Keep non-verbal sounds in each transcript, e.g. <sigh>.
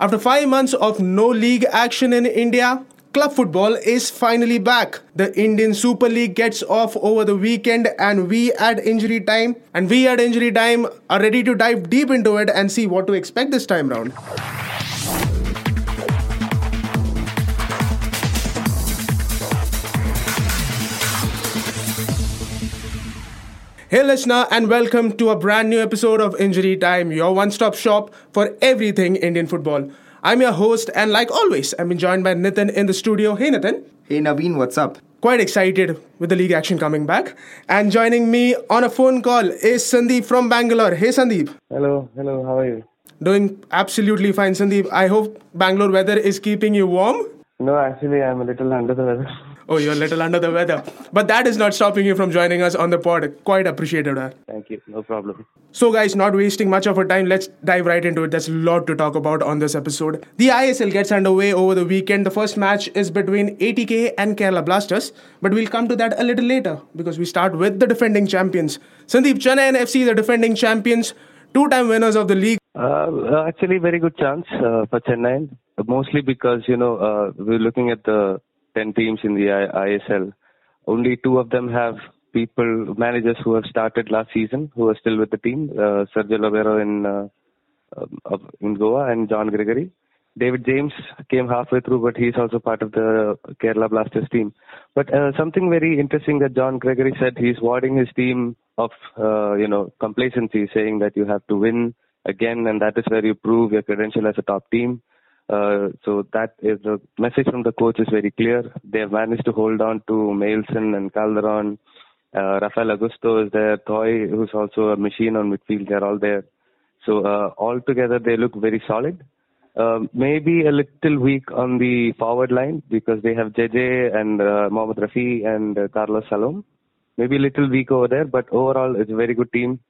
After five months of no league action in India, club football is finally back. The Indian Super League gets off over the weekend, and we at Injury Time and we at Injury Time are ready to dive deep into it and see what to expect this time round. Hey, listener, and welcome to a brand new episode of Injury Time, your one stop shop for everything Indian football. I'm your host, and like always, I'm joined by Nitin in the studio. Hey, Nitin. Hey, Naveen, what's up? Quite excited with the league action coming back. And joining me on a phone call is Sandeep from Bangalore. Hey, Sandeep. Hello, hello, how are you? Doing absolutely fine, Sandeep. I hope Bangalore weather is keeping you warm. No, actually, I'm a little under the weather. <laughs> Oh, you're a little under the weather. But that is not stopping you from joining us on the pod. Quite appreciated. Thank you, no problem. So, guys, not wasting much of our time, let's dive right into it. There's a lot to talk about on this episode. The ISL gets underway over the weekend. The first match is between ATK and Kerala Blasters, but we'll come to that a little later because we start with the defending champions. Sandeep, Chennaiyin FC, the defending champions, two time winners of the league. Uh, actually, very good chance uh, for Chennai, mostly because, you know, uh, we're looking at the 10 teams in the ISL. Only two of them have people, managers who have started last season, who are still with the team. Uh, Sergio Lobera in, uh, um, in Goa and John Gregory. David James came halfway through, but he's also part of the Kerala Blasters team. But uh, something very interesting that John Gregory said, he's warding his team of, uh, you know, complacency, saying that you have to win again, and that is where you prove your credential as a top team. Uh, so that is the message from the coach is very clear. They have managed to hold on to Mailson and Calderon. Uh, Rafael Augusto is there. Thoi, who's also a machine on midfield, they're all there. So uh, all together, they look very solid. Uh, maybe a little weak on the forward line because they have JJ and uh, Mohammad Rafi and uh, Carlos Salom. Maybe a little weak over there, but overall, it's a very good team.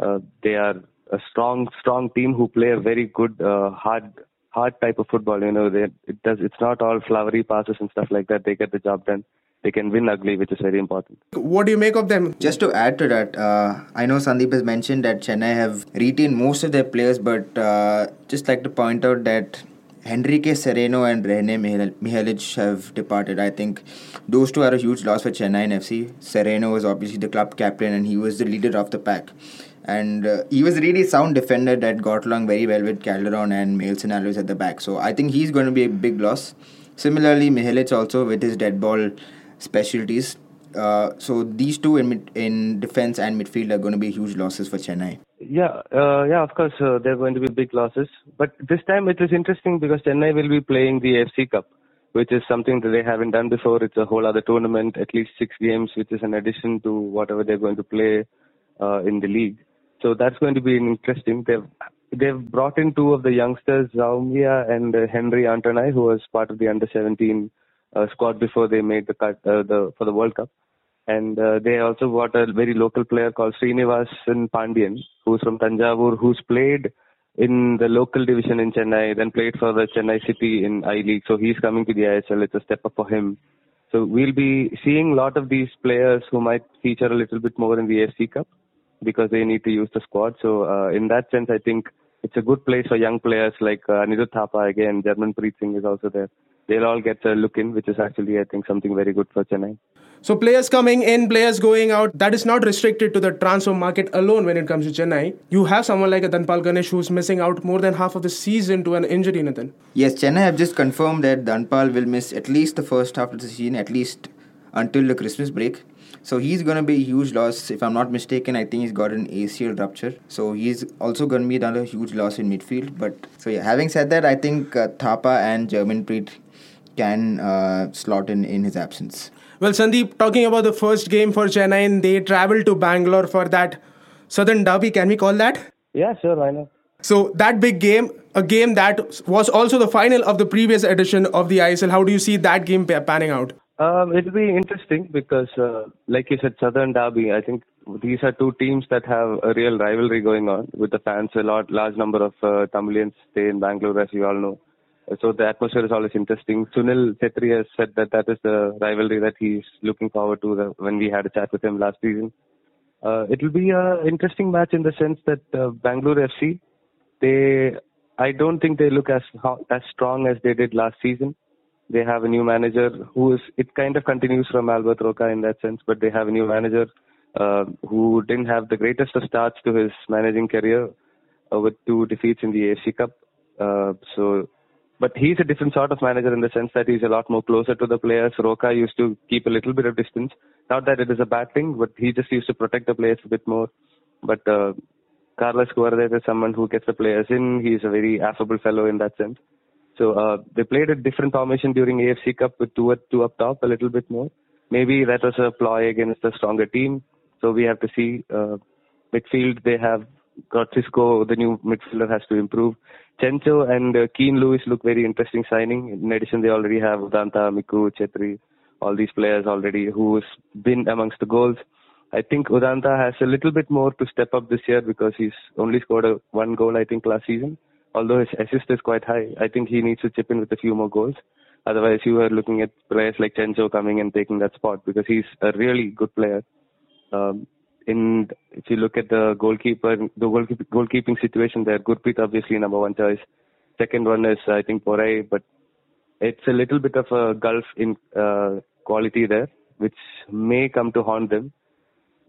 Uh, they are a strong, strong team who play a very good, uh, hard hard type of football. You know, they, it does. It's not all flowery passes and stuff like that. They get the job done. They can win ugly, which is very important. What do you make of them? Just to add to that, uh, I know Sandeep has mentioned that Chennai have retained most of their players, but uh, just like to point out that Henrique Sereno and Rene Mihelic have departed. I think those two are a huge loss for Chennaiyin FC. Sereno was obviously the club captain and he was the leader of the pack and uh, he was really sound defender that got along very well with Calderon and Mailson Alves at the back. So I think he's going to be a big loss. Similarly, Mihelic also with his dead ball specialties. Uh, so these two in mid, in defense and midfield are going to be huge losses for Chennai. Yeah, uh, yeah, of course uh, they're going to be big losses. But this time it is interesting because Chennai will be playing the AFC Cup, which is something that they haven't done before. It's a whole other tournament, at least six games, which is an addition to whatever they're going to play uh, in the league. So that's going to be interesting. They've they've brought in two of the youngsters, Zaumia and uh, Henry Antonay, who was part of the under 17 uh, squad before they made the cut uh, the for the World Cup. And uh, they also brought a very local player called Srinivasan Pandian, who's from Tanjavur, who's played in the local division in Chennai, then played for the Chennai City in I League. So he's coming to the ISL. It's a step up for him. So we'll be seeing a lot of these players who might feature a little bit more in the AFC Cup because they need to use the squad. So uh, in that sense, I think it's a good place for young players like uh, Anirudh Thapa again. Germanpreet Singh is also there. They'll all get a look in, which is actually I think something very good for Chennai. So players coming in, players going out, that is not restricted to the transfer market alone when it comes to Chennai. You have someone like a Dhanapal Ganesh who's missing out more than half of the season to an injury, Nathan. Yes, Chennai have just confirmed that Dhanapal will miss at least the first half of the season, at least until the Christmas break. So he's going to be a huge loss. If I'm not mistaken, I think he's got an ACL rupture. So he's also going to be another huge loss in midfield. But so yeah, having said that, I think uh, Thapa and Germanpreet can uh, slot in in his absence. Well, Sandeep, talking about the first game for Chennai, they traveled to Bangalore for that Southern Derby. Can we call that? Yeah, sure, why not? So that big game, a game that was also the final of the previous edition of the ISL. How do you see that game panning out? Um, it'll be interesting because, uh, like you said, Southern Derby. I think these are two teams that have a real rivalry going on with the fans. A lot, large number of uh, Tamilians stay in Bangalore, as you all know. So the atmosphere is always interesting. Sunil Chhetri has said that that is the rivalry that he's looking forward to the, when we had a chat with him last season. Uh, it'll be an interesting match in the sense that uh, Bangalore FC, they I don't think they look as as strong as they did last season. They have a new manager who is. It kind of continues from Albert Roca in that sense, but they have a new manager uh, who didn't have the greatest of starts to his managing career uh, with two defeats in the AFC Cup. Uh, so, but he's a different sort of manager in the sense that he's a lot more closer to the players. Roca used to keep a little bit of distance. Not that it is a bad thing, but he just used to protect the players a bit more. But uh, Carles Cuadrat is someone who gets the players in. He's a very affable fellow in that sense. So uh, they played a different formation during AFC Cup with two two up top, a little bit more. Maybe that was a ploy against a stronger team. So we have to see. Uh, midfield, they have got Xisco, the new midfielder, has to improve. Chencho and uh, Keane Lewis look very interesting signing. In addition, they already have Udanta, Miku, Chhetri, all these players already who's been amongst the goals. I think Udanta has a little bit more to step up this year because he's only scored a, one goal, I think, last season. Although his assist is quite high, I think he needs to chip in with a few more goals. Otherwise, you are looking at players like Chencho coming and taking that spot because he's a really good player. Um, in if you look at the goalkeeper, the goalkeep, goalkeeping situation there, Gurpreet obviously number one choice. Second one is I think Porey, but it's a little bit of a gulf in uh, quality there, which may come to haunt them.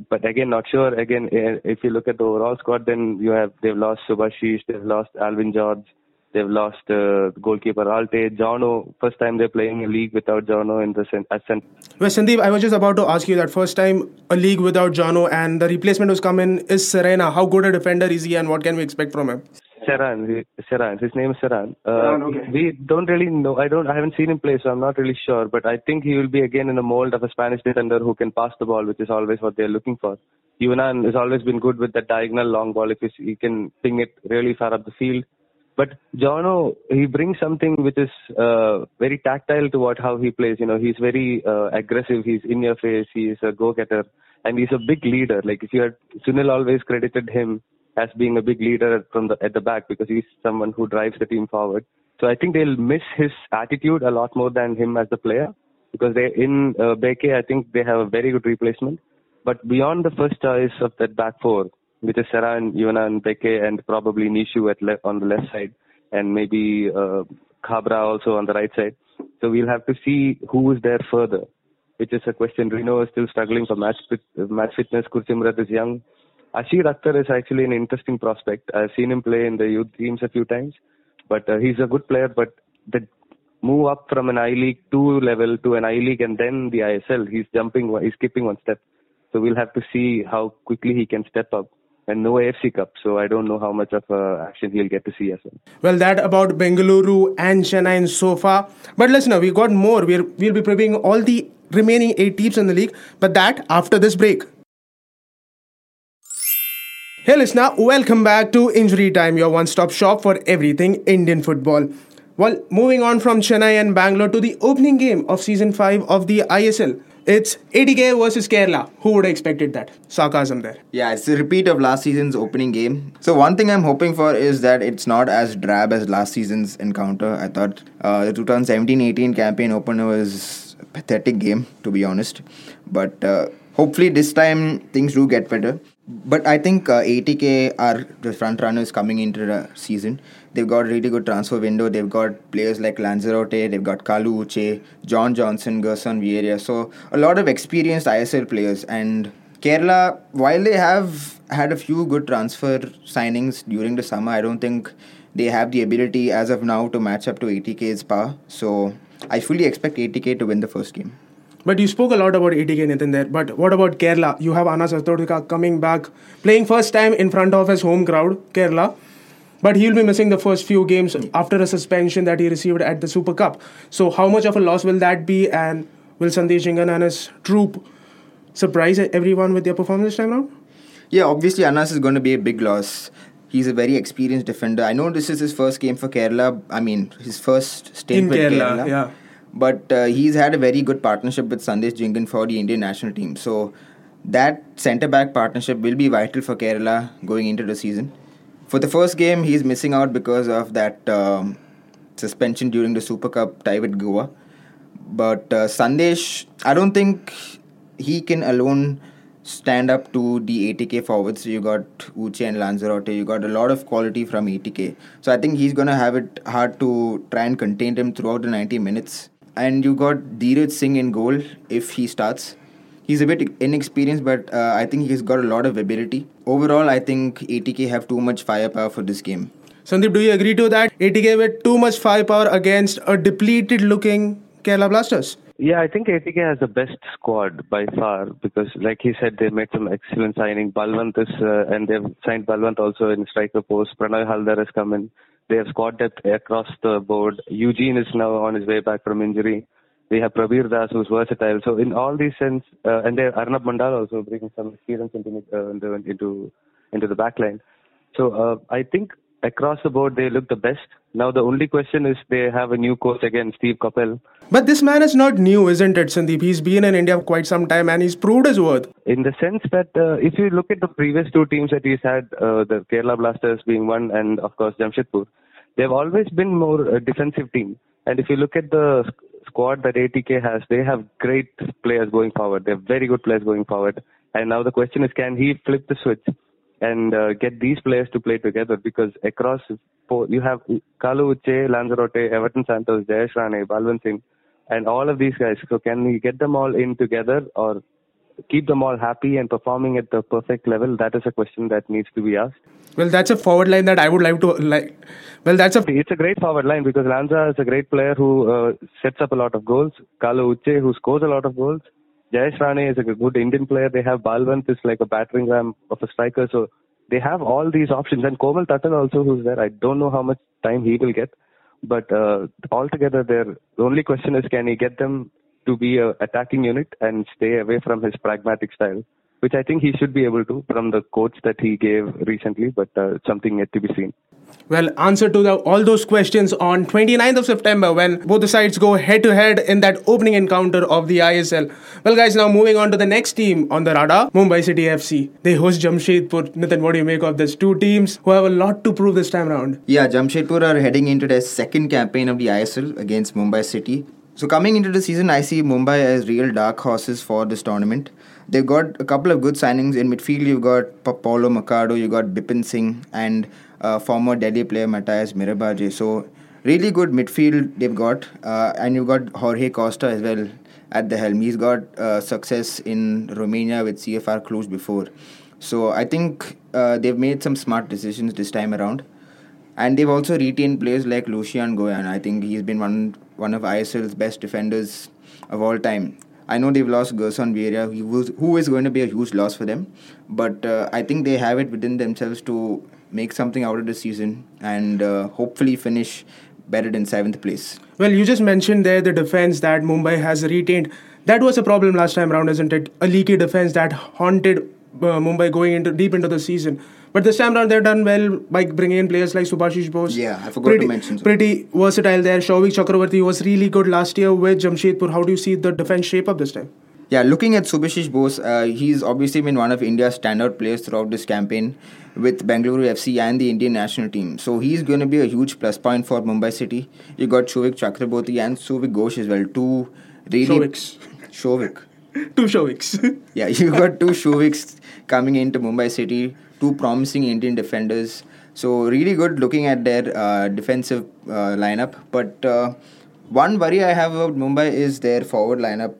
But again, not sure. Again, eh, if you look at the overall squad, then you have they've lost Subhashish, they've lost Alvin George, They've lost uh, goalkeeper Ralte, Jono. First time they're playing a league without Jono in the cent- Well, Sandeep, I was just about to ask you that first time a league without Jono and the replacement who's come in is Serena. How good a defender is he and what can we expect from him? Serran, Serran. His name is Serran. Uh, okay. We don't really know. I don't. I haven't seen him play, so I'm not really sure. But I think he will be again in the mold of a Spanish defender who can pass the ball, which is always what they're looking for. Juanan has always been good with the diagonal long ball. If he can ping it really far up the field, but Jono, he brings something which is uh, very tactile to what how he plays. You know, he's very uh, aggressive. He's in your face. He's a go-getter, and he's a big leader. Like if you had Sunil always credited him as being a big leader from the at the back because he's someone who drives the team forward. So I think they'll miss his attitude a lot more than him as the player because they in uh, Bheke I think they have a very good replacement. But beyond the first choice of that back four, which is Serran, Juanan, Bheke, and probably Nishu at le- on the left side, and maybe uh, Khabra also on the right side. So we'll have to see who is there further, which is a question. Rino is still struggling for match fit, match fitness. Gursimrat is young. Ashir Akhtar is actually an interesting prospect. I've seen him play in the youth teams a few times, but uh, he's a good player. But the move up from an I League two level to an I League and then the ISL, he's jumping, he's skipping one step. So we'll have to see how quickly he can step up and no AFC Cup, so I don't know how much of uh, action he'll get to see as well. Well, that about Bengaluru and Chennai so far. But listen, we got more. We're, we'll be previewing all the remaining eight teams in the league, but that after this break. Hey, listener, welcome back to Injury Time, your one stop shop for everything Indian football. Well, moving on from Chennai and Bangalore to the opening game of season 5 of the ISL. It's ATK versus Kerala. Who would have expected that? Sarcasm there. Yeah, it's a repeat of last season's opening game. So one thing I'm hoping for is that it's not as drab as last season's encounter. I thought uh, the 2017-18 campaign opener was a pathetic game, to be honest. But uh, hopefully this time things do get better. But I think uh, ATK are the front runners coming into the season. They've got a really good transfer window. They've got players like Lanzarote, they've got Kalu Uche, John Johnson, Gerson Vieira. So a lot of experienced ISL players. And Kerala, while they have had a few good transfer signings during the summer, I don't think they have the ability as of now to match up to ATK's power. So I fully expect ATK to win the first game. But you spoke a lot about ATK Nathan there. But what about Kerala? You have Anas Edathodika coming back, playing first time in front of his home crowd, Kerala. But he'll be missing the first few games after a suspension that he received at the Super Cup. So how much of a loss will that be? And will Sandesh Jhingan and his troop surprise everyone with their performance this time around? Yeah, obviously Anas is going to be a big loss. He's a very experienced defender. I know this is his first game for Kerala. I mean, his first stint in with Kerala, Kerala. Yeah but uh, he's had a very good partnership with Sandesh Jhingan for the Indian national team. So that centre back partnership will be vital for Kerala going into the season. For the first game, he's missing out because of that um, suspension during the Super Cup tie with Goa. But uh, Sandesh, I don't think he can alone stand up to the ATK forwards. You got Uche and Lanzarote. You got a lot of quality from ATK. So I think he's gonna have it hard to try and contain them throughout the 90 minutes. And you got Dheeraj Singh in goal if he starts. He's a bit inexperienced, but uh, I think he's got a lot of ability. Overall, I think ATK have too much firepower for this game. Sandeep, do you agree to that? ATK with too much firepower against a depleted looking Kerala Blasters. Yeah, I think ATK has the best squad by far because, like he said, they made some excellent signing. Balwant is, uh, and they've signed Balwant also in striker post. Pranay Haldar has come in. They have squad depth across the board. Eugene is now on his way back from injury. They have Prabir Das, who's versatile. So in all these sense, uh, and they Arnab Mandal also bringing some experience into uh, into into the back line. So uh, I think across the board they look the best. Now the only question is they have a new coach again, Steve Coppell. But this man is not new, isn't it, Sandeep? He's been in India for quite some time and he's proved his worth. In the sense that uh, if you look at the previous two teams that he's had, uh, the Kerala Blasters being one and of course Jamshedpur, they've always been more a defensive team. And if you look at the squad that ATK has, they have great players going forward. They have very good players going forward. And now the question is, can he flip the switch? And uh, get these players to play together because across you have Kalu Uche, Lanzarote, Everton Santos, Jayesh Rane, Balwant Singh, and all of these guys. So can we get them all in together or keep them all happy and performing at the perfect level? That is a question that needs to be asked. Well, that's a forward line that I would like to like. Well, that's a. It's a great forward line because Lanza is a great player who uh, sets up a lot of goals. Kalu Uche who scores a lot of goals. Jayesh Rane is a good Indian player. They have Balwant is like a battering ram of a striker. So they have all these options. And Komal Thatal also who's there. I don't know how much time he will get. But uh, altogether, there the only question is can he get them to be a attacking unit and stay away from his pragmatic style, which I think he should be able to from the quotes that he gave recently, but uh, something yet to be seen. Well, answer to the, all those questions on 29th of September when both the sides go head to head in that opening encounter of the ISL. Well, guys, now moving on to the next team on the radar, Mumbai City FC. They host Jamshedpur. Nathan, what do you make of this? Two teams who have a lot to prove this time around. Yeah, Jamshedpur are heading into their second campaign of the ISL against Mumbai City. So coming into the season, I see Mumbai as real dark horses for this tournament. They've got a couple of good signings in midfield. You've got Paulo Machado, you've got Bipin Singh, and uh, former Delhi player Matthias Mirabaje. So really good midfield they've got, uh, and you've got Jorge Costa as well at the helm. He's got uh, success in Romania with CFR Cluj before. So I think uh, they've made some smart decisions this time around. And they've also retained players like Lucian Goian. I think he's been one one of ISL's best defenders of all time. I know they've lost Gerson Vieira, who, is going to be a huge loss for them. But uh, I think they have it within themselves to make something out of the season and uh, hopefully finish better than seventh place. Well, you just mentioned there the defense that Mumbai has retained. That was a problem last time around, isn't it? A leaky defense that haunted uh, Mumbai going into deep into the season. But this time around, they've done well by bringing in players like Subhashish Bose. Yeah, I forgot pretty, to mention. Pretty versatile there. Souvik Chakravarti was really good last year with Jamshedpur. How do you see the defense shape up this time? Yeah, looking at Subhashish Bose, uh, he's obviously been one of India's standout players throughout this campaign with Bengaluru FC and the Indian national team. So he's going to be a huge plus point for Mumbai City. You got Souvik Chakraborty and Souvik Ghosh as well. Two really. Souviks. Souvik. <laughs> two Souviks. yeah, you got two Souviks coming into Mumbai City, two promising Indian defenders. So really good looking at their uh, defensive uh, lineup. But uh, one worry I have about Mumbai is their forward lineup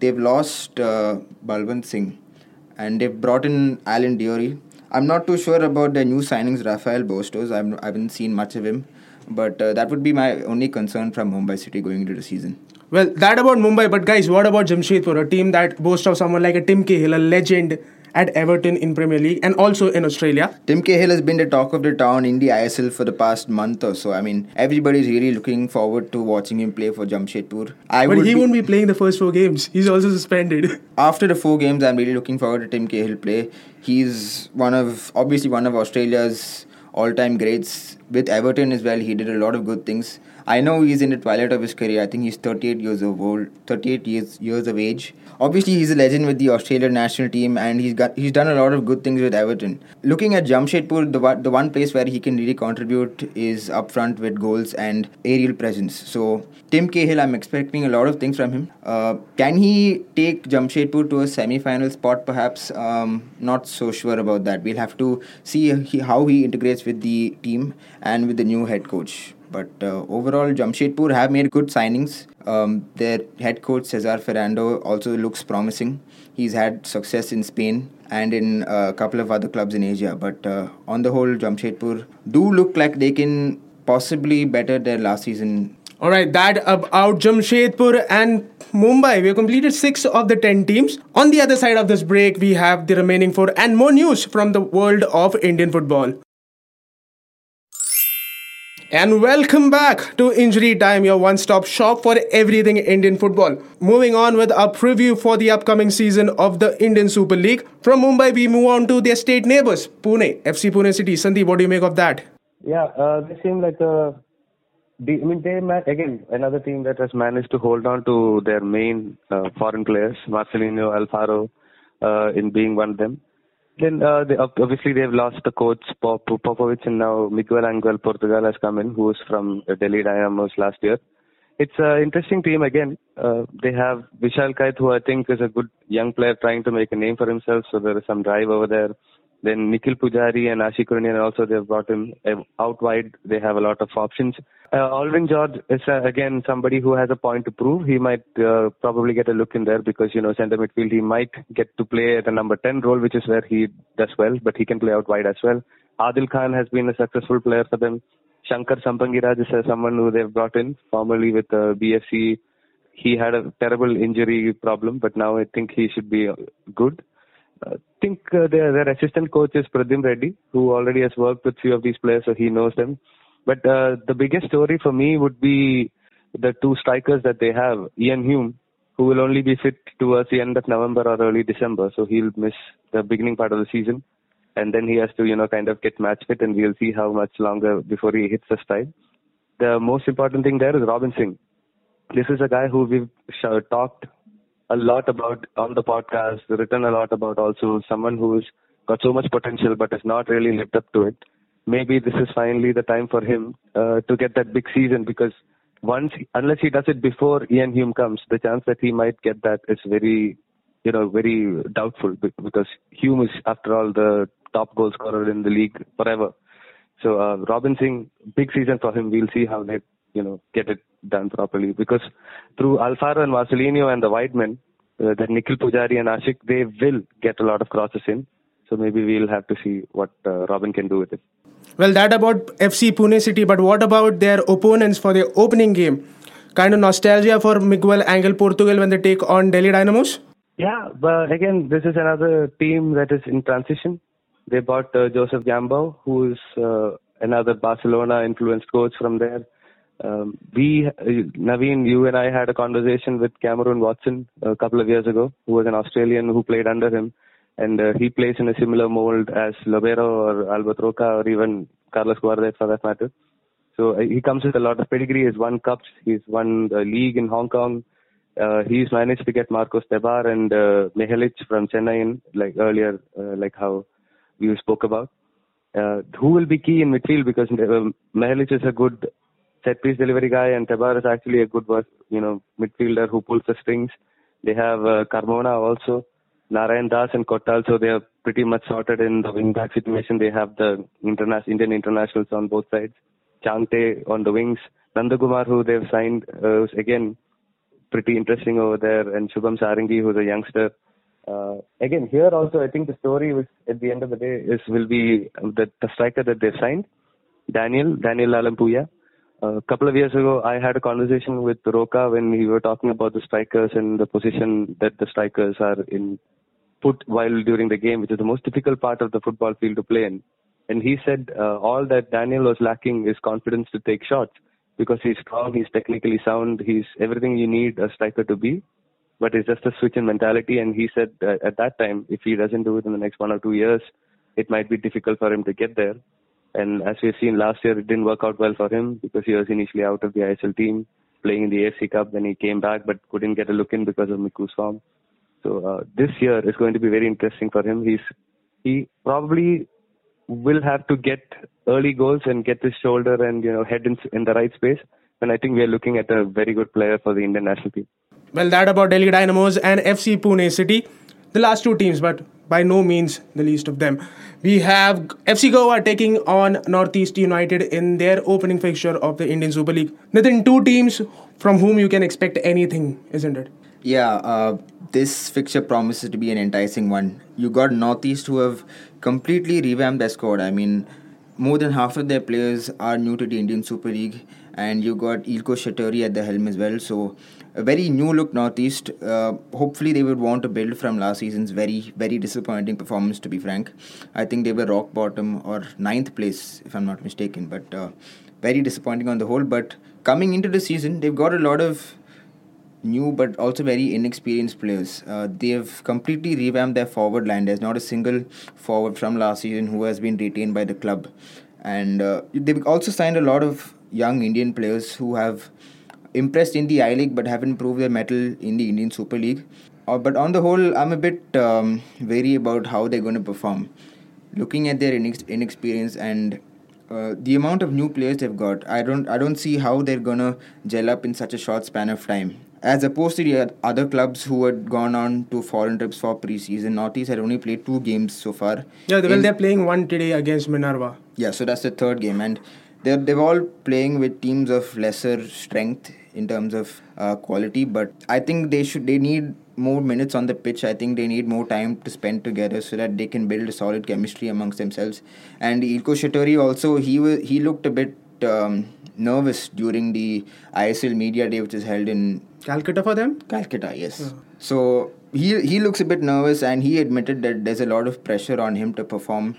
they've lost uh, Balwant Singh and they've brought in Alan Diori. I'm not too sure about the new signings, Rafael Bastos. I've, I haven't seen much of him, but uh, that would be my only concern from Mumbai City going into the season. Well, that about Mumbai, but guys, what about Jamshedpur, a team that boasts of someone like a Tim Cahill, a legend at Everton in Premier League and also in Australia. Tim Cahill has been the talk of the town in the ISL for the past month or so. I mean, everybody's really looking forward to watching him play for Jamshedpur. I but he be, won't be playing the first four games. He's also suspended. <laughs> After the four games, I'm really looking forward to Tim Cahill play. He's one of obviously one of Australia's all-time greats with Everton as well. He did a lot of good things. I know he's in the twilight of his career. I think he's 38 years of old, 38 years years of age. Obviously, he's a legend with the Australian national team, and he's got he's done a lot of good things with Everton. Looking at Jamshedpur, the the one place where he can really contribute is up front with goals and aerial presence. So Tim Cahill, I'm expecting a lot of things from him. Uh, can he take Jamshedpur to a semi-final spot? Perhaps. Um, not so sure about that. We'll have to see how he integrates with the team and with the new head coach. But uh, overall, Jamshedpur have made good signings. Um, their head coach Cesar Ferrando also looks promising. He's had success in Spain and in a couple of other clubs in Asia. But uh, on the whole, Jamshedpur do look like they can possibly better their last season. All right, that about Jamshedpur and Mumbai. We have completed six of the ten teams. On the other side of this break, we have the remaining four and more news from the world of Indian football. And welcome back to Injury Time, your one stop shop for everything Indian football. Moving on with our preview for the upcoming season of the Indian Super League. From Mumbai, we move on to their state neighbors, Pune, FC Pune City. Sandeep, what do you make of that? Yeah, uh, they seem like a. I mean, they again another team that has managed to hold on to their main uh, foreign players, Marcelinho Alfaro, uh, in being one of them. Then uh, they, obviously they've lost the coach Pop, Popovic and now Miguel Angel Portugal has come in, who was from Delhi Dynamos last year. It's an interesting team again. Uh, they have Vishal Kaith, who I think is a good young player trying to make a name for himself. So there is some drive over there. Then Nikhil Poojari and Ashique Kuruniyan also they've brought him uh, out wide. They have a lot of options. Uh, Alvin George is uh, again somebody who has a point to prove. He might uh, probably get a look in there because you know center midfield he might get to play at the number 10 role, which is where he does well, but he can play out wide as well. Adil Khan has been a successful player for them. Shankar Sampangiraj is uh, someone who they've brought in formerly with uh, BFC. He had a terrible injury problem, but now I think he should be uh, good. I think their, their assistant coach is Pradyum Reddy, who already has worked with few of these players, so he knows them. But uh, the biggest story for me would be the two strikers that they have, Iain Hume, who will only be fit towards the end of November or early December, so he'll miss the beginning part of the season, and then he has to, you know, kind of get match fit, and we'll see how much longer before he hits the stride. The most important thing there is Robin Singh. This is a guy who we've talked a lot about on the podcast, written a lot about also someone who's got so much potential but has not really lived up to it. Maybe this is finally the time for him uh, to get that big season because once, unless he does it before Iain Hume comes, the chance that he might get that is very, you know, very doubtful because Hume is, after all, the top goal scorer in the league forever. So uh, Robin Singh, big season for him. We'll see how they you know get it done properly because through Alfaro and Marcelinho and the wide men, uh, the Nikhil Poojari and Ashique, they will get a lot of crosses in. So maybe we'll have to see what uh, Robin can do with it. Well, that about FC Pune City, but what about their opponents for the opening game? Kind of nostalgia for Miguel Angel Portugal when they take on Delhi Dynamos? Yeah, but again, this is another team that is in transition. They bought uh, Josep Gombau, who is uh, another Barcelona influenced coach from there. Um, we, uh, Naveen, you and I had a conversation with Cameron Watson a couple of years ago, who was an Australian who played under him, and uh, he plays in a similar mold as Lobera or Albert Roca or even Carles Cuadrat for that matter. So uh, he comes with a lot of pedigree. He's won cups. He's won the league in Hong Kong. Uh, he's managed to get Marcos Tebar and uh, Mihelic from Chennai in, like earlier, uh, like how we spoke about. Uh, who will be key in midfield because uh, Mihelic is a good set piece delivery guy, and Tebar is actually a good, you know, midfielder who pulls the strings. They have uh, Carmona also, Narayan Das and Kotal, so they are pretty much sorted in the wing back situation. They have the interna- Indian internationals on both sides. Changte on the wings. Nandhakumar, who they've signed, uh, again pretty interesting over there, and Shubham Sarangi, who's a youngster. Uh, again, here also, I think the story, which at the end of the day, is will be the, the striker that they've signed, Daniel Daniel Lalhlimpuia. A couple of years ago, I had a conversation with Roca when we were talking about the strikers and the position that the strikers are in put while during the game, which is the most difficult part of the football field to play in. And he said uh, all that Daniel was lacking is confidence to take shots because he's strong, he's technically sound, he's everything you need a striker to be. But it's just a switch in mentality. And he said uh, at that time, if he doesn't do it in the next one or two years, it might be difficult for him to get there And as we've seen last year, it didn't work out well for him because he was initially out of the ISL team, playing in the AFC Cup. Then he came back but couldn't get a look in because of Miku's form. So uh, this year is going to be very interesting for him. He's he probably will have to get early goals and get his shoulder and you know head in, in the right space. And I think we are looking at a very good player for the Indian national team. Well, that about Delhi Dynamos and FC Pune City, the last two teams, but by no means the least of them. We have FC Goa taking on Northeast United in their opening fixture of the Indian Super League. Nitin, two teams from whom you can expect anything, isn't it? Yeah, uh, this fixture promises to be an enticing one. You got Northeast who have completely revamped their squad. I mean, more than half of their players are new to the Indian Super League, and you got Eelco Schattorie at the helm as well. So, a very new look Northeast. Uh, hopefully, they would want to build from last season's very, very disappointing performance, to be frank. I think they were rock bottom or ninth place, if I'm not mistaken, but uh, very disappointing on the whole. But coming into the season, they've got a lot of new but also very inexperienced players. Uh, they have completely revamped their forward line. There's not a single forward from last season who has been retained by the club. And uh, they've also signed a lot of young Indian players who have impressed in the I League but haven't proved their mettle in the Indian Super League. Uh, but on the whole, I'm a bit um, wary about how they're going to perform. Looking at their inex- inexperience and uh, the amount of new players they've got, I don't, I don't see how they're gonna gel up in such a short span of time as opposed to the other clubs who had gone on to foreign trips for preseason. Northeast had only played two games so far. Yeah, well, they're playing one today against Minerva. Yeah, so that's the third game, and they're they're all playing with teams of lesser strength in terms of uh, quality. But I think they should they need more minutes on the pitch. I think they need more time to spend together so that they can build a solid chemistry amongst themselves. And Eelco Schattorie also he was he looked a bit. Um, nervous during the ISL media day, which is held in Calcutta for them. Calcutta, yes. So he he looks a bit nervous, and he admitted that there's a lot of pressure on him to perform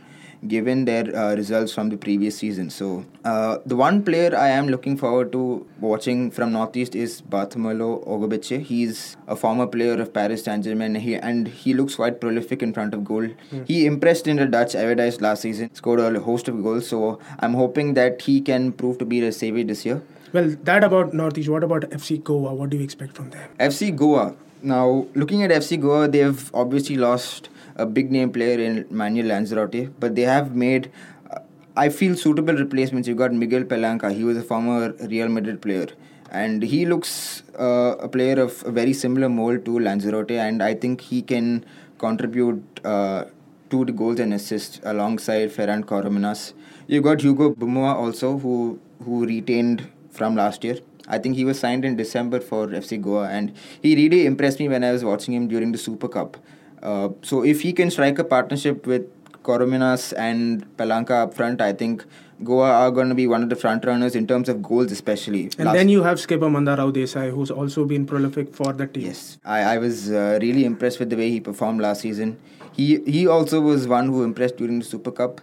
given their uh, results from the previous season. So, uh, the one player I am looking forward to watching from Northeast is Bartholomew Ogbeche. He's a former player of Paris Saint Germain, he, and he looks quite prolific in front of goal. Mm. He impressed in the Dutch Eredivisie last season, scored a host of goals. So, I'm hoping that he can prove to be a savior this year. Well, that about Northeast. What about FC Goa? What do you expect from them? FC Goa. Now, looking at FC Goa, they've obviously lost a big name player in Manuel Lanzarote, but they have made, uh, I feel, suitable replacements. You got Miguel Palanca, he was a former Real Madrid player, and he looks uh, a player of a very similar mold to Lanzarote, and I think he can contribute uh, the goals and assists alongside Ferran Corominas. You got Hugo Boumous also, who who retained from last year. I think he was signed in December for FC Goa, and he really impressed me when I was watching him during the Super Cup. Uh, so if he can strike a partnership with Corominas and Palanca up front, I think Goa are going to be one of the front runners in terms of goals, especially. And then you have skipper Mandarao Desai, who's also been prolific for the team. Yes, I, I was uh, really impressed with the way he performed last season. He he also was one who impressed during the Super Cup.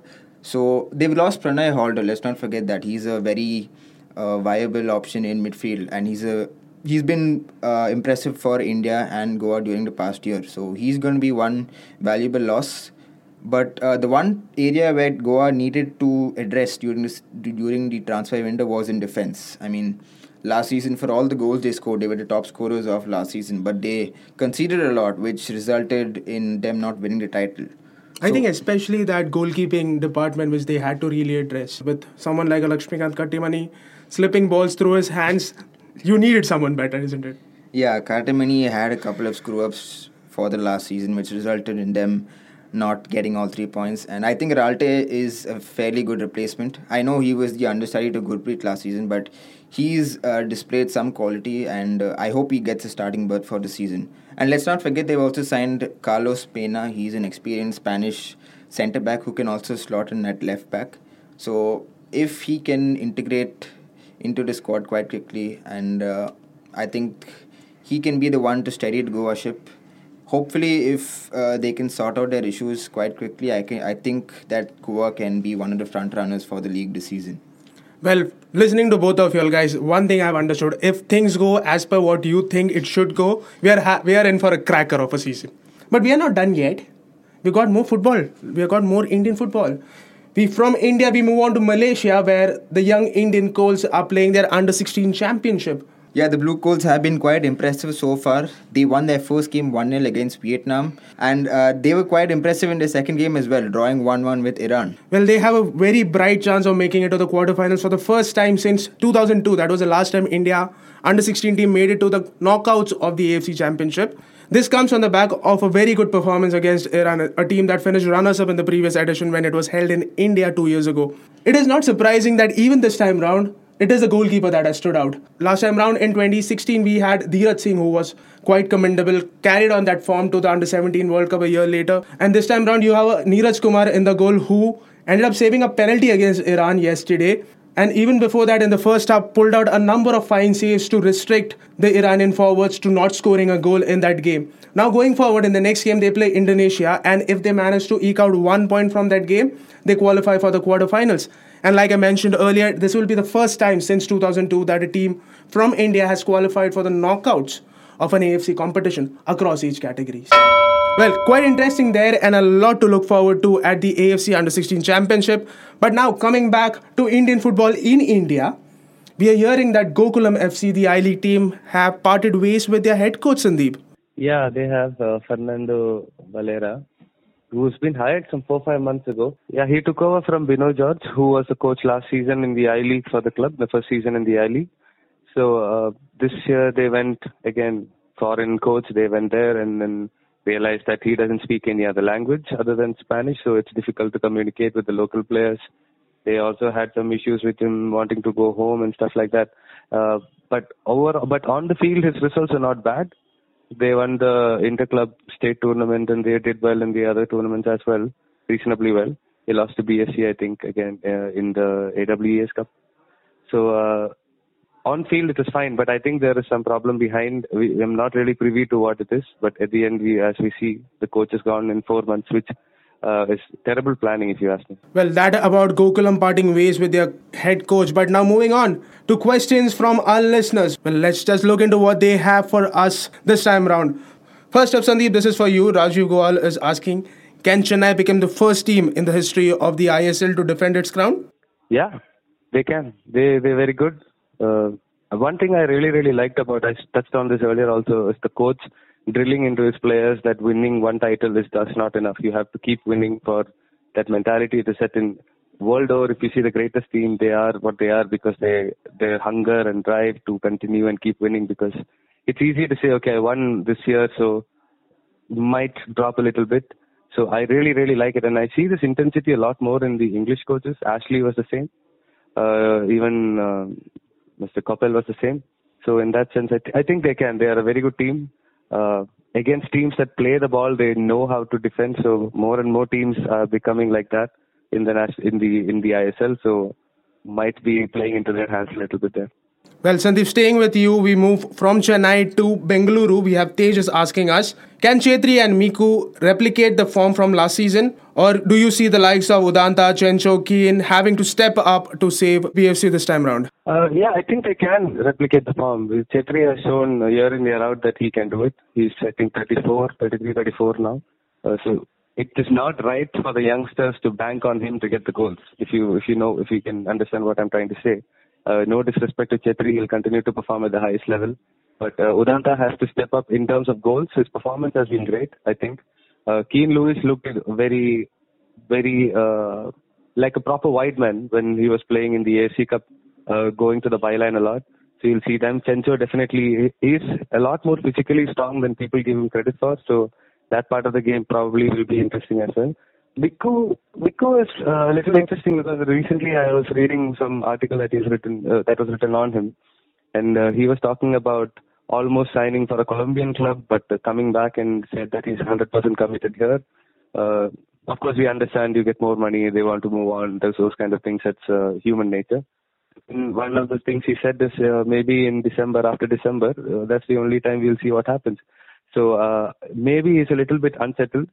So they've lost Pranay Halder. Let's not forget that he's a very uh, viable option in midfield, and he's a he's been uh, impressive for India and Goa during the past year. So he's going to be one valuable loss. But uh, the one area where Goa needed to address during this during the transfer window was in defense. I mean, last season for all the goals they scored, they were the top scorers of last season, but they conceded a lot, which resulted in them not winning the title. I think especially that goalkeeping department which they had to really address with someone like a Lakshmikant Kattimani slipping balls through his hands you needed someone better, isn't it? Yeah, Kattimani had a couple of screw ups for the last season, which resulted in them not getting all three points. And I think Ralte is a fairly good replacement. I know he was the understudy to Gurpreet last season, but he's uh, displayed some quality, and uh, I hope he gets a starting berth for the season. And let's not forget they've also signed Carlos Pena. He's an experienced Spanish centre back who can also slot in at left back. So if he can integrate into the squad quite quickly, and uh, I think he can be the one to steady the Goa ship. Hopefully, if uh, they can sort out their issues quite quickly, I can. I think that Goa can be one of the front runners for the league this season. Well, listening to both of you guys, one thing I've understood: if things go as per what you think it should go, we are ha- we are in for a cracker of a season. But we are not done yet. We got more football. We have got more Indian football We from India we move on to Malaysia where the young Indian Colts are playing their under 16 championship. Yeah, the Blue Colts have been quite impressive so far. They won their first game 1 0 against Vietnam, and uh, they were quite impressive in the second game as well, drawing 1 1 with Iran. Well, they have a very bright chance of making it to the quarterfinals for the first time since 2002. That was the last time India under 16 team made it to the knockouts of the AFC Championship. This comes on the back of a very good performance against Iran, a team that finished runners up in the previous edition when it was held in India two years ago. It is not surprising that even this time round, it is the goalkeeper that has stood out. Last time round in 2016, we had Dheeraj Singh, who was quite commendable, carried on that form to the Under 17 World Cup a year later. And this time round, you have Neeraj Kumar in the goal, who ended up saving a penalty against Iran yesterday. And even before that, in the first half, pulled out a number of fine saves to restrict the Iranian forwards to not scoring a goal in that game. Now, going forward in the next game, they play Indonesia, and if they manage to eke out one point from that game, they qualify for the quarterfinals. And like I mentioned earlier, this will be the first time since 2002 that a team from India has qualified for the knockouts of an AFC competition across each categories. Well, quite interesting there and a lot to look forward to at the AFC Under 16 Championship. But now coming back to Indian football in India, we are hearing that Gokulam FC, the I League team, have parted ways with their head coach Sandeep. Yeah, they have uh, Fernando Varela, who's been hired some four five months ago. Yeah, he took over from Bino George, who was the coach last season in the I League for the club, the first season in the I League. So uh, this year they went again foreign coach. They went there and then realized that he doesn't speak any other language other than Spanish, so it's difficult to communicate with the local players. They also had some issues with him wanting to go home and stuff like that. Uh, but over, but on the field, his results are not bad they won the inter-club state tournament and they did well in the other tournaments as well, reasonably well. They lost to BSC, I think, again uh, in the AWES Cup. So uh, on field it is fine, but I think there is some problem behind. We, I'm not really privy to what it is, but at the end, we, as we see, the coach has gone in four months, which uh, is terrible planning, if you ask me. Well, that about Gokulam parting ways with their head coach. But now moving on to questions from our listeners. Well, let's just look into what they have for us this time around. First up, Sandeep, this is for you. Rajiv Goal is asking Can Chennai become the first team in the history of the ISL to defend its crown? Yeah, they can. They, they're very good. Uh, one thing I really, really liked about, I touched on this earlier also, is the coach drilling into his players that winning one title is just not enough. You have to keep winning for that mentality to set in. World over, if you see the greatest team, they are what they are because they their hunger and drive to continue and keep winning. Because it's easy to say, okay, I won this year, so might drop a little bit. So I really, really like it, and I see this intensity a lot more in the English coaches. Ashley was the same. Uh, even uh, Mr. Coppell was the same. So in that sense, I, th- I think they can. They are a very good team uh, against teams that play the ball, they know how to defend. So more and more teams are becoming like that in the in the in the ISL. So might be playing into their hands a little bit there. Well, Sandeep, staying with you, we move from Chennai to Bengaluru. We have Tejas asking us Can Chhetri and Miku replicate the form from last season? Or do you see the likes of Udanta, Chencho, Keane having to step up to save BFC this time round? Uh, yeah, I think they can replicate the form. Chhetri has shown year in, year out that he can do it. He's, I think, 34, 33, 34 now. Uh, so it is not right for the youngsters to bank on him to get the goals. If you if you know if you can understand what I'm trying to say. Uh, no disrespect to Chhetri, he'll continue to perform at the highest level. But uh, Udanta has to step up in terms of goals. His performance has been great, I think. Uh, Keane Lewis looked very, very uh, like a proper wide man when he was playing in the AFC Cup, uh, going to the byline a lot. So you'll see them. Chencho definitely is a lot more physically strong than people give him credit for. So that part of the game probably will be interesting as well. Miku, Miku is uh, a little interesting because recently I was reading some article that he's written uh, that was written on him, and uh, he was talking about almost signing for a Colombian club, but coming back and said that he's 100% committed here. Uh, of course, we understand you get more money, they want to move on. There's those kind of things. That's uh, human nature. And one of the things he said is maybe in December, after December, that's the only time we'll see what happens. So maybe he's a little bit unsettled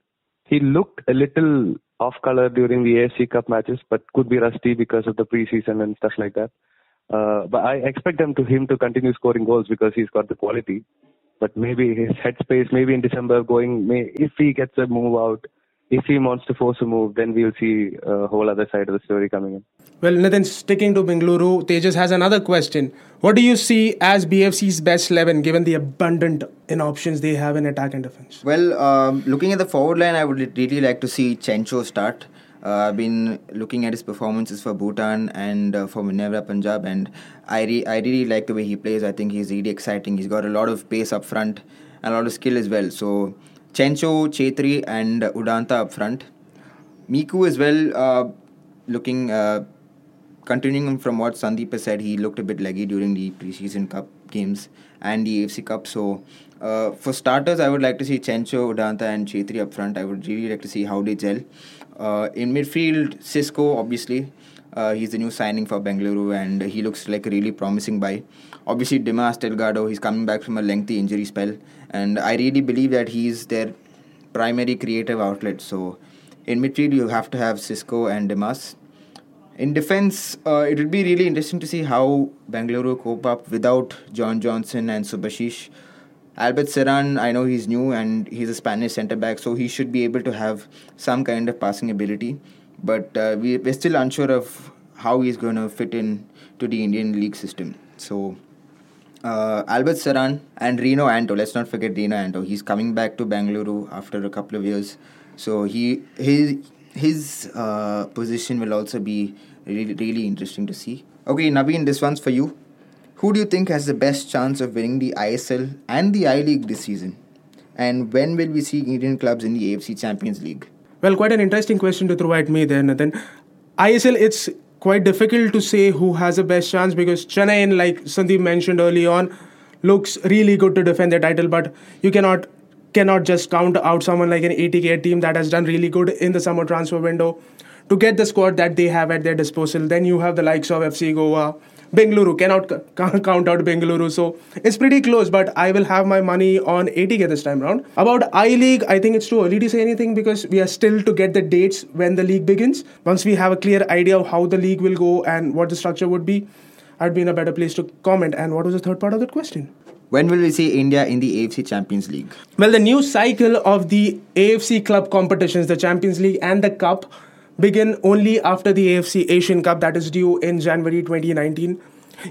he looked a little off color during the AFC Cup matches, but could be rusty because of the preseason and stuff like that. Uh, but I expect him to him to continue scoring goals because he's got the quality. But maybe his headspace, maybe in December, going, may, if he gets a move out, if he wants to force a move, then we'll see a whole other side of the story coming in. Well, Nathan, sticking to Bengaluru, Tejas has another question. What do you see as BFC's best 11 given the abundant in options they have in attack and defense? Well, um, looking at the forward line, I would really like to see Chencho start. Uh, I've been looking at his performances for Bhutan and uh, for Minerva Punjab, and I, re- I really like the way he plays. I think he's really exciting. He's got a lot of pace up front and a lot of skill as well. So, Chencho, Chhetri, and Udanta up front. Miku as well, uh, looking, uh, continuing from what Sandeep has said, he looked a bit leggy during the preseason cup games and the AFC Cup. So, uh, for starters, I would like to see Chencho, Udanta, and Chhetri up front. I would really like to see how they gel. Uh, in midfield, Xisco, obviously. Uh, he's the new signing for Bengaluru and he looks like a really promising buy. Obviously, Dimas Delgado, he's coming back from a lengthy injury spell, and I really believe that he's their primary creative outlet. So, in midfield, you have to have Xisco and Dimas. In defense, uh, it would be really interesting to see how Bengaluru cope up without John Johnson and Subhashish. Albert Serran, I know he's new and he's a Spanish centre back, so he should be able to have some kind of passing ability. But uh, we, we're still unsure of how he's going to fit in to the Indian league system. So, uh, Albert Serran and Rino Anto, let's not forget Rino Anto. He's coming back to Bangalore after a couple of years. So, he his, his uh, position will also be really, really interesting to see. Okay, Naveen, this one's for you. Who do you think has the best chance of winning the ISL and the I League this season? And when will we see Indian clubs in the AFC Champions League? Well, quite an interesting question to throw at me there, Nathan. ISL, it's quite difficult to say who has the best chance because Chennai, like Sandeep mentioned early on, looks really good to defend their title, but you cannot cannot just count out someone like an ATK team that has done really good in the summer transfer window to get the squad that they have at their disposal. Then you have the likes of FC Goa, Bengaluru cannot count out Bengaluru, so it's pretty close. But I will have my money on ATK this time round. About I League, I think it's too early to say anything because we are still to get the dates when the league begins. Once we have a clear idea of how the league will go and what the structure would be, I'd be in a better place to comment. And what was the third part of that question? When will we see India in the AFC Champions League? Well, the new cycle of the AFC club competitions, the Champions League and the Cup, begin only after the AFC Asian Cup that is due in January 2019.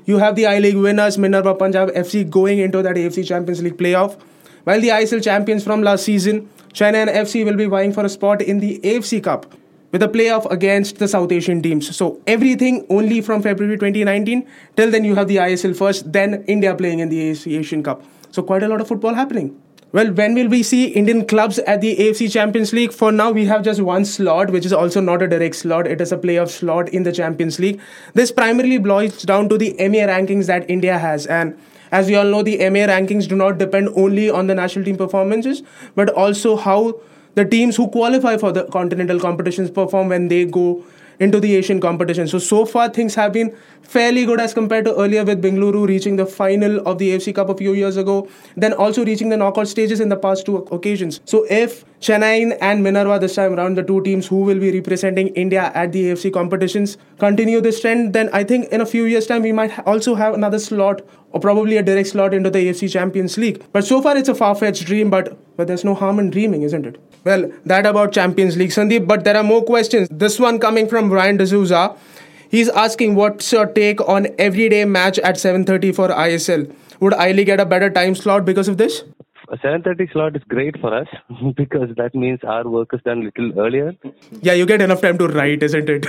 You have the I League winners Minerva Punjab FC going into that AFC Champions League playoff, while the ISL champions from last season, Chennaiyin FC will be vying for a spot in the AFC Cup with a playoff against the South Asian teams. So everything only from February 2019 till then you have the ISL first, then India playing in the AFC Asian Cup. So quite a lot of football happening. Well, when will we see Indian clubs at the AFC Champions League? For now, we have just one slot, which is also not a direct slot. It is a playoff slot in the Champions League. This primarily boils down to the MEA rankings that India has. And as we all know, the MEA rankings do not depend only on the national team performances, but also how the teams who qualify for the continental competitions perform when they go into the Asian competition. So, so far things have been fairly good as compared to earlier with Bengaluru reaching the final of the AFC Cup a few years ago, then also reaching the knockout stages in the past two occasions. So, if Chennai and Minerva this time around, the two teams who will be representing India at the AFC competitions, continue this trend, then I think in a few years' time we might also have another slot or probably a direct slot into the AFC Champions League. But so far it's a far-fetched dream, but but there's no harm in dreaming, isn't it? Well, that about Champions League, Sandeep. But there are more questions. This one coming from Brian D'Souza. He's asking what's your take on everyday match at 7:30 for ISL. Would I League get a better time slot because of this? A 7:30 slot is great for us <laughs> because that means our work is done a little earlier. Yeah, you get enough time to write, isn't it?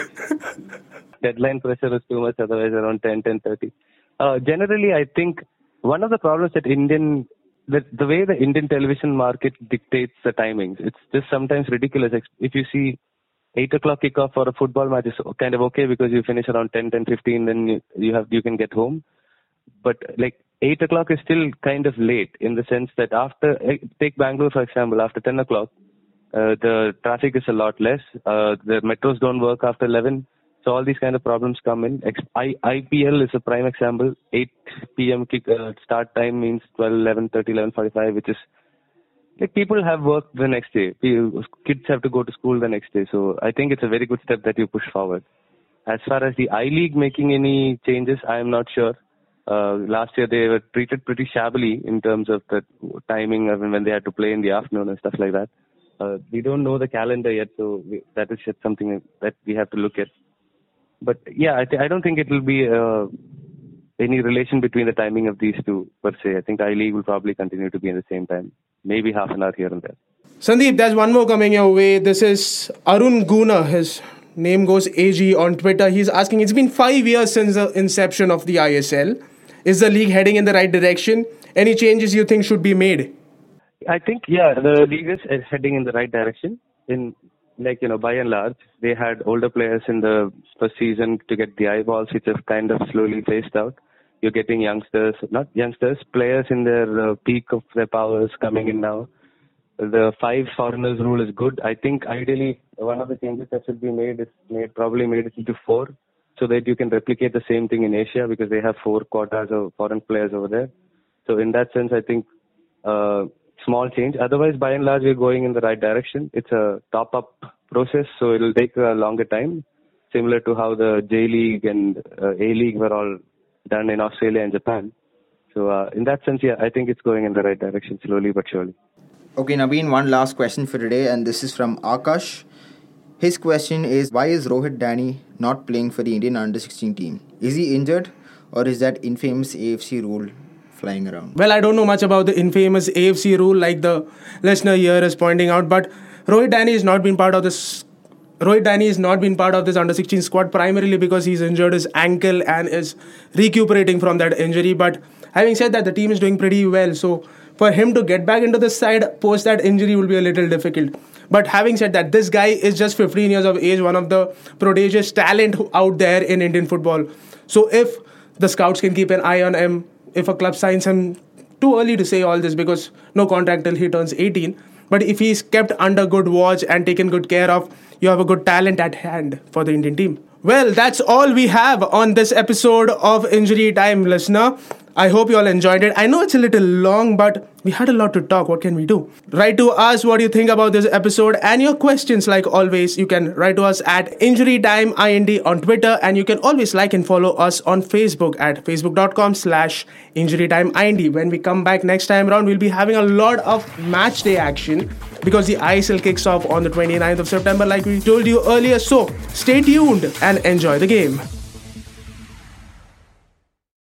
<laughs> Deadline pressure is too much. Otherwise, around 10, 10:30. Uh, generally, I think one of the problems that Indian the, the way the Indian television market dictates the timings, it's just sometimes ridiculous. If you see 8 o'clock kickoff for a football match is kind of okay because you finish around 10, 10, 15, then you, you have, you can get home. But like 8 o'clock is still kind of late in the sense that after, take Bangalore for example, after 10 o'clock, uh, the traffic is a lot less. Uh, the metros don't work after 11. So all these kind of problems come in. I, IPL is a prime example. 8 p.m. Kick, uh, start time means 12, 11, 30, 11, 45, which is like people have work the next day. Kids have to go to school the next day. So I think it's a very good step that you push forward. As far as the I League making any changes, I am not sure. Uh, last year they were treated pretty shabbily in terms of the timing of when they had to play in the afternoon and stuff like that. Uh, we don't know the calendar yet, so we, that is just something that we have to look at. But yeah, I, th- I don't think it will be uh, any relation between the timing of these two per se. I think I League will probably continue to be in the same time, maybe half an hour here and there. Sandeep, there's one more coming your way. This is Arun Guna. His name goes AG on Twitter. He's asking, it's been five years since the inception of the ISL. Is the league heading in the right direction? Any changes you think should be made? I think yeah, the league is heading in the right direction. In like you know, by and large, they had older players in the first season to get the eyeballs, which have kind of slowly phased out. You're getting youngsters, not youngsters, players in their uh, peak of their powers coming in now. The five foreigners rule is good. I think ideally one of the changes that should be made is made probably made it into four, so that you can replicate the same thing in Asia because they have four quotas of foreign players over there. So in that sense, I think. Uh, small change. Otherwise, by and large, we're going in the right direction. It's a top up process, so it'll take a longer time, similar to how the J League and uh, A League were all done in Australia and Japan. So, uh, in that sense, yeah, I think it's going in the right direction, slowly but surely. Okay, Naveen, one last question for today, and this is from Akash. His question is Why is Rohit Danu not playing for the Indian under 16 team? Is he injured, or is that infamous AFC rule flying around. Well, I don't know much about the infamous AFC rule like the listener here is pointing out, but Rohit Danu has not been part of this. Rohit Danu has not been part of this under 16 squad primarily because he's injured his ankle and is recuperating from that injury. But having said that, the team is doing pretty well. So for him to get back into the side post that injury will be a little difficult. But having said that, this guy is just 15 years of age, one of the prodigious talent out there in Indian football. So if the scouts can keep an eye on him, if a club signs him, too early to say all this because no contract till he turns 18. But if he's kept under good watch and taken good care of, you have a good talent at hand for the Indian team. Well, that's all we have on this episode of Injury Time, listener. I hope you all enjoyed it. I know it's a little long, but we had a lot to talk. What can we do? Write to us what you think about this episode and your questions. Like always, you can write to us at Injury Time IND on Twitter, and you can always like and follow us on Facebook at facebook.com slash Injury Time IND. When we come back next time around, we'll be having a lot of match day action because the ISL kicks off on the 29th of September, like we told you earlier. So stay tuned and enjoy the game.